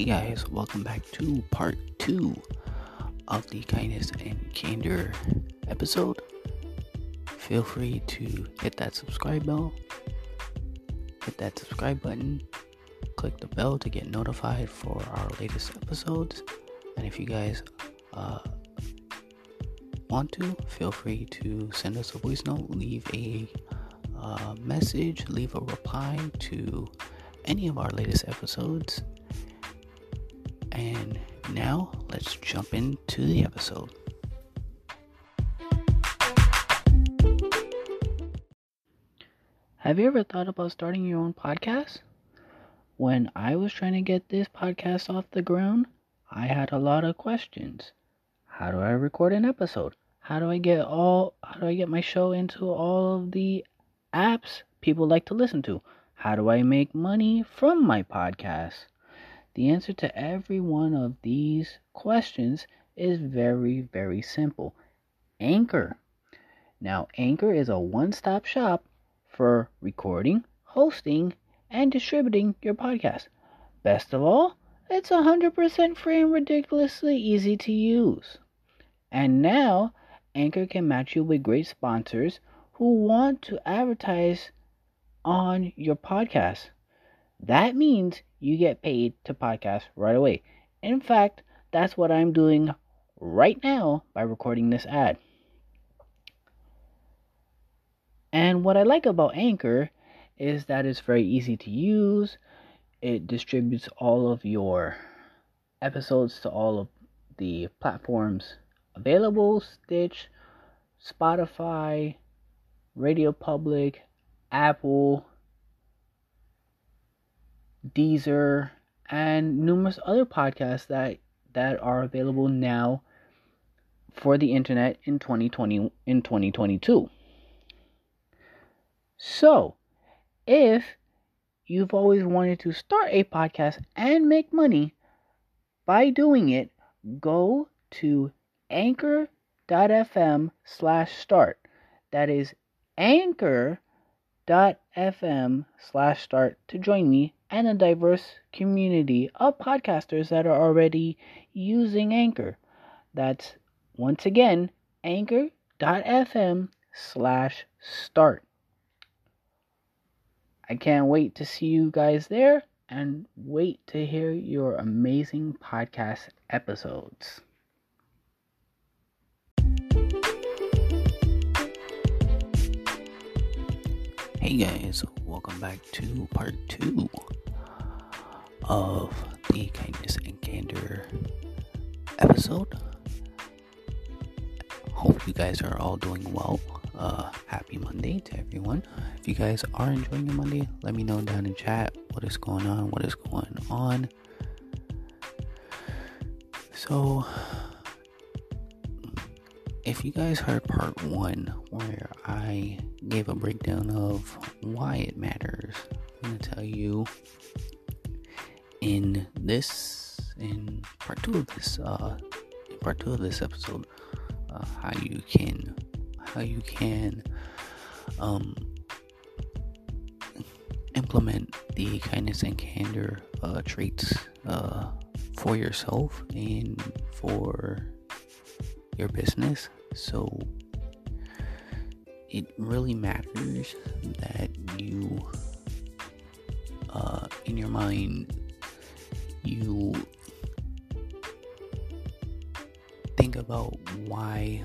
Hey guys, welcome back to part two of the kindness and candor episode. Feel free to hit that subscribe bell, hit that subscribe button, click the bell to get notified for our latest episodes. And if you guys uh, want to, feel free to send us a voice note, leave a uh, message, leave a reply to any of our latest episodes. And now let's jump into the episode. Have you ever thought about starting your own podcast? When I was trying to get this podcast off the ground, I had a lot of questions. How do I record an episode? How do I get all how do I get my show into all of the apps people like to listen to? How do I make money from my podcast? The answer to every one of these questions is very, very simple Anchor. Now, Anchor is a one stop shop for recording, hosting, and distributing your podcast. Best of all, it's 100% free and ridiculously easy to use. And now, Anchor can match you with great sponsors who want to advertise on your podcast. That means you get paid to podcast right away. In fact, that's what I'm doing right now by recording this ad. And what I like about Anchor is that it's very easy to use. It distributes all of your episodes to all of the platforms available Stitch, Spotify, Radio Public, Apple, Deezer, and numerous other podcasts that that are available now for the internet in 2020 in 2022. So, if you've always wanted to start a podcast and make money by doing it, go to anchor.fm slash start. That is anchor.fm slash start to join me and a diverse community of podcasters that are already using Anchor. That's once again anchor.fm slash start. I can't wait to see you guys there and wait to hear your amazing podcast episodes. Hey guys, welcome back to part two of the kindness and candor episode. Hope you guys are all doing well. Uh, happy Monday to everyone. If you guys are enjoying your Monday, let me know down in chat what is going on, what is going on. So, if you guys heard part one, where I gave a breakdown of why it matters, I'm going to tell you in this, in part two of this, uh, part two of this episode, uh, how you can, how you can, um, implement the kindness and candor uh, traits uh, for yourself and for your business. So it really matters that you, uh, in your mind, you think about why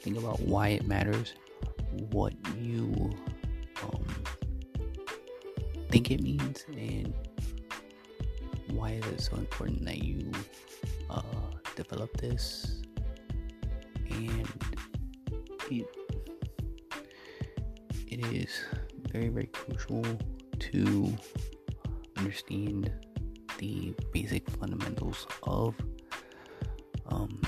think about why it matters what you um, think it means and why is it so important that you uh, develop this and it it is very very crucial to understand the basic fundamentals of um,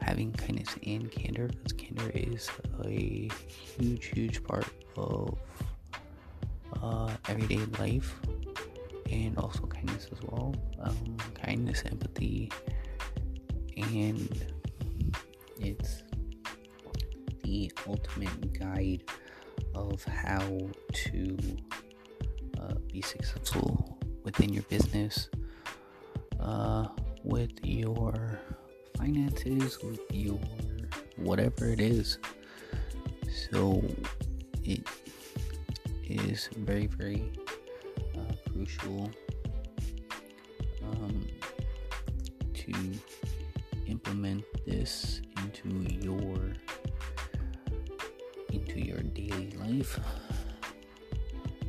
having kindness and candor because candor is a huge huge part of uh, everyday life and also kindness as well. Um, kindness empathy and it's the ultimate guide of how to uh, be successful within your business, uh, with your finances, with your whatever it is. So it is very, very uh, crucial um, to implement this into your into your daily life.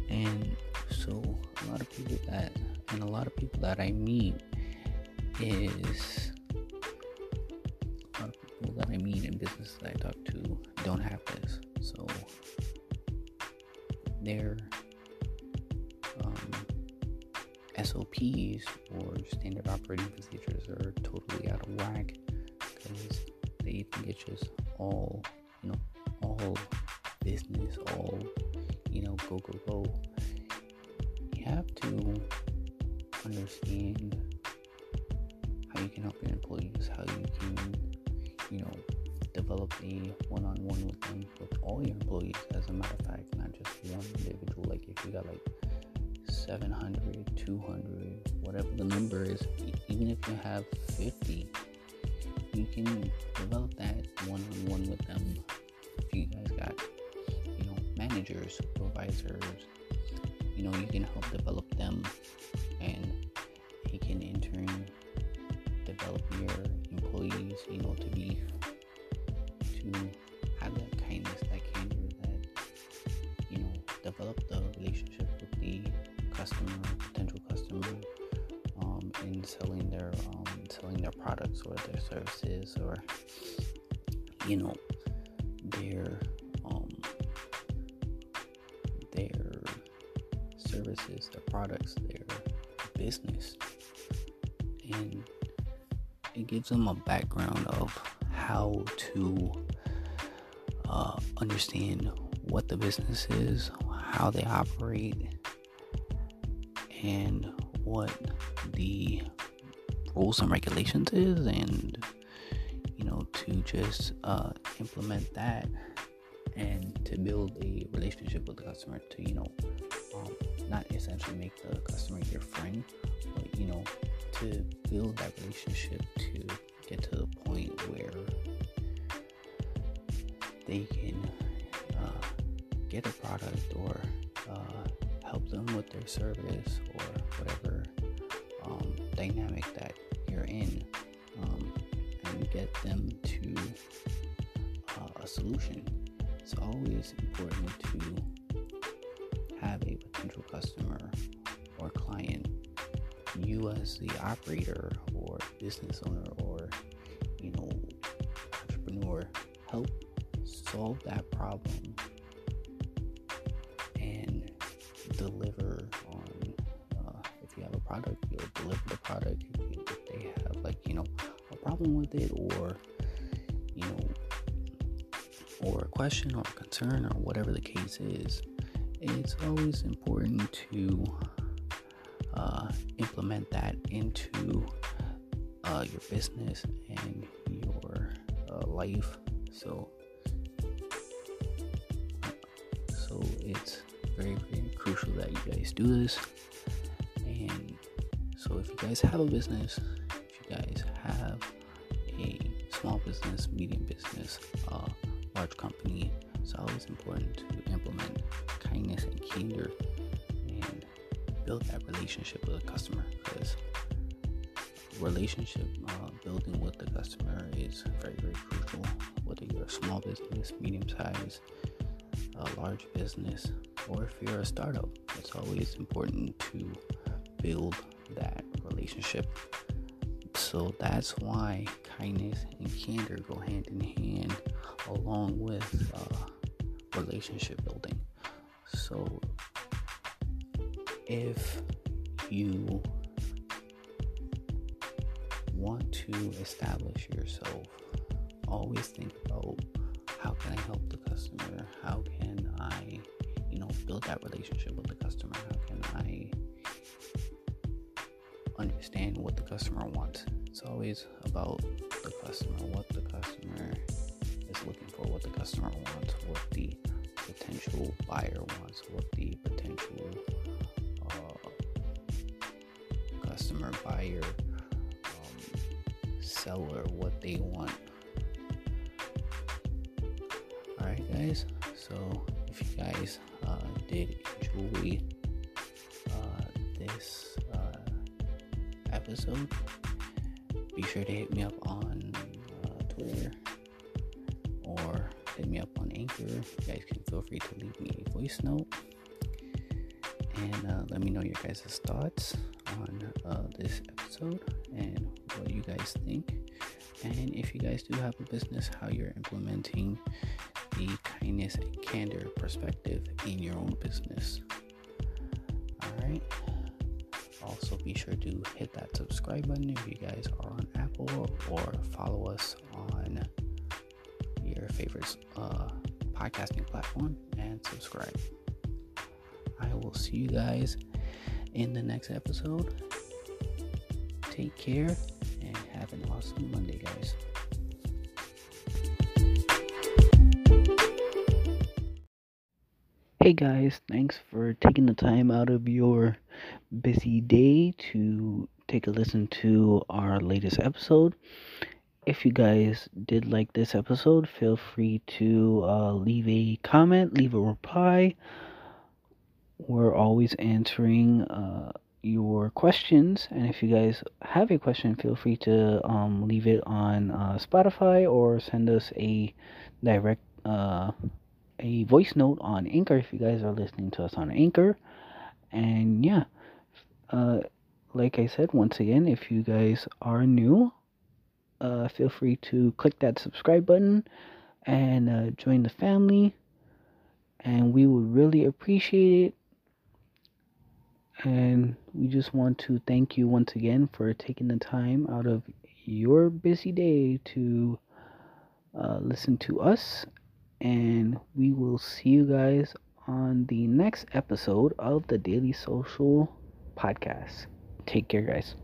And so a lot of people that and a lot of people that i meet is a lot of people that i meet in business that i talk to don't have this. So their um, SOPs or standard operating procedures are totally out of whack because even get just all, you know, all business, all, you know, go, go, go. You have to understand how you can help your employees, how you can, you know, develop a one-on-one with them, with all your employees. As a matter of fact, not just one individual. Like if you got like 700, 200, whatever the number is, even if you have 50, you can develop that one-on-one with them. If you guys got, you know, managers, supervisors, you know, you can help develop them, products or their services or you know their um, their services, their products, their business, and it gives them a background of how to uh, understand what the business is, how they operate, and what the rules and regulations is, and you know, to just uh, implement that and to build a relationship with the customer to, you know, um, not essentially make the customer your friend, but you know, to build that relationship to get to the point where they can uh, get a product or uh, help them with their service or whatever um, dynamic that in um, and get them to uh, a solution. It's always important to have a potential customer or client, you as the operator or business owner or you know entrepreneur, help solve that problem and deliver on uh, if you have a product you'll deliver the product they have like you know a problem with it or you know or a question or a concern or whatever the case is it's always important to uh, implement that into uh, your business and your uh, life. So so it's very very crucial that you guys do this. And so if you guys have a business small business medium business uh, large company. It's always important to implement kindness and candor and build that relationship with a customer because relationship uh, building with the customer is very very crucial whether you're a small business medium size a large business or if you're a startup. It's always important to build that relationship so that's why kindness and candor go hand in hand along with uh, relationship building so if you want to establish yourself, always think about how can I help the customer? How can I, you know, build that relationship with the customer? Customer wants? It's always about the customer, what the customer is looking for, what the customer wants, what the potential buyer wants, what the potential uh, customer, buyer, um, seller what they want. Alright, guys, so if you guys uh, did enjoy uh, this episode, be sure to hit me up on uh, Twitter or hit me up on Anchor. You guys can feel free to leave me a voice note and uh, let me know your guys' thoughts on uh, this episode and what you guys think. And if you guys do have a business, how you're implementing the kindness and candor perspective in your own business. Also, be sure to hit that subscribe button if you guys are on Apple or follow us on your favorite uh, podcasting platform and subscribe. I will see you guys in the next episode. Take care and have an awesome Monday, guys. Hey guys, thanks for taking the time out of your busy day to take a listen to our latest episode. If you guys did like this episode, feel free to uh, leave a comment, leave a reply. We're always answering uh, your questions, and if you guys have a question, feel free to um, leave it on uh, Spotify or send us a direct uh, a voice note on Anchor if you guys are listening to us on Anchor. And yeah, uh, like I said, once again, if you guys are new, uh, feel free to click that subscribe button and uh, join the family. And we would really appreciate it. And we just want to thank you once again for taking the time out of your busy day to uh, listen to us and we will see you guys on the next episode of the Daily Social Podcast. Take care, guys.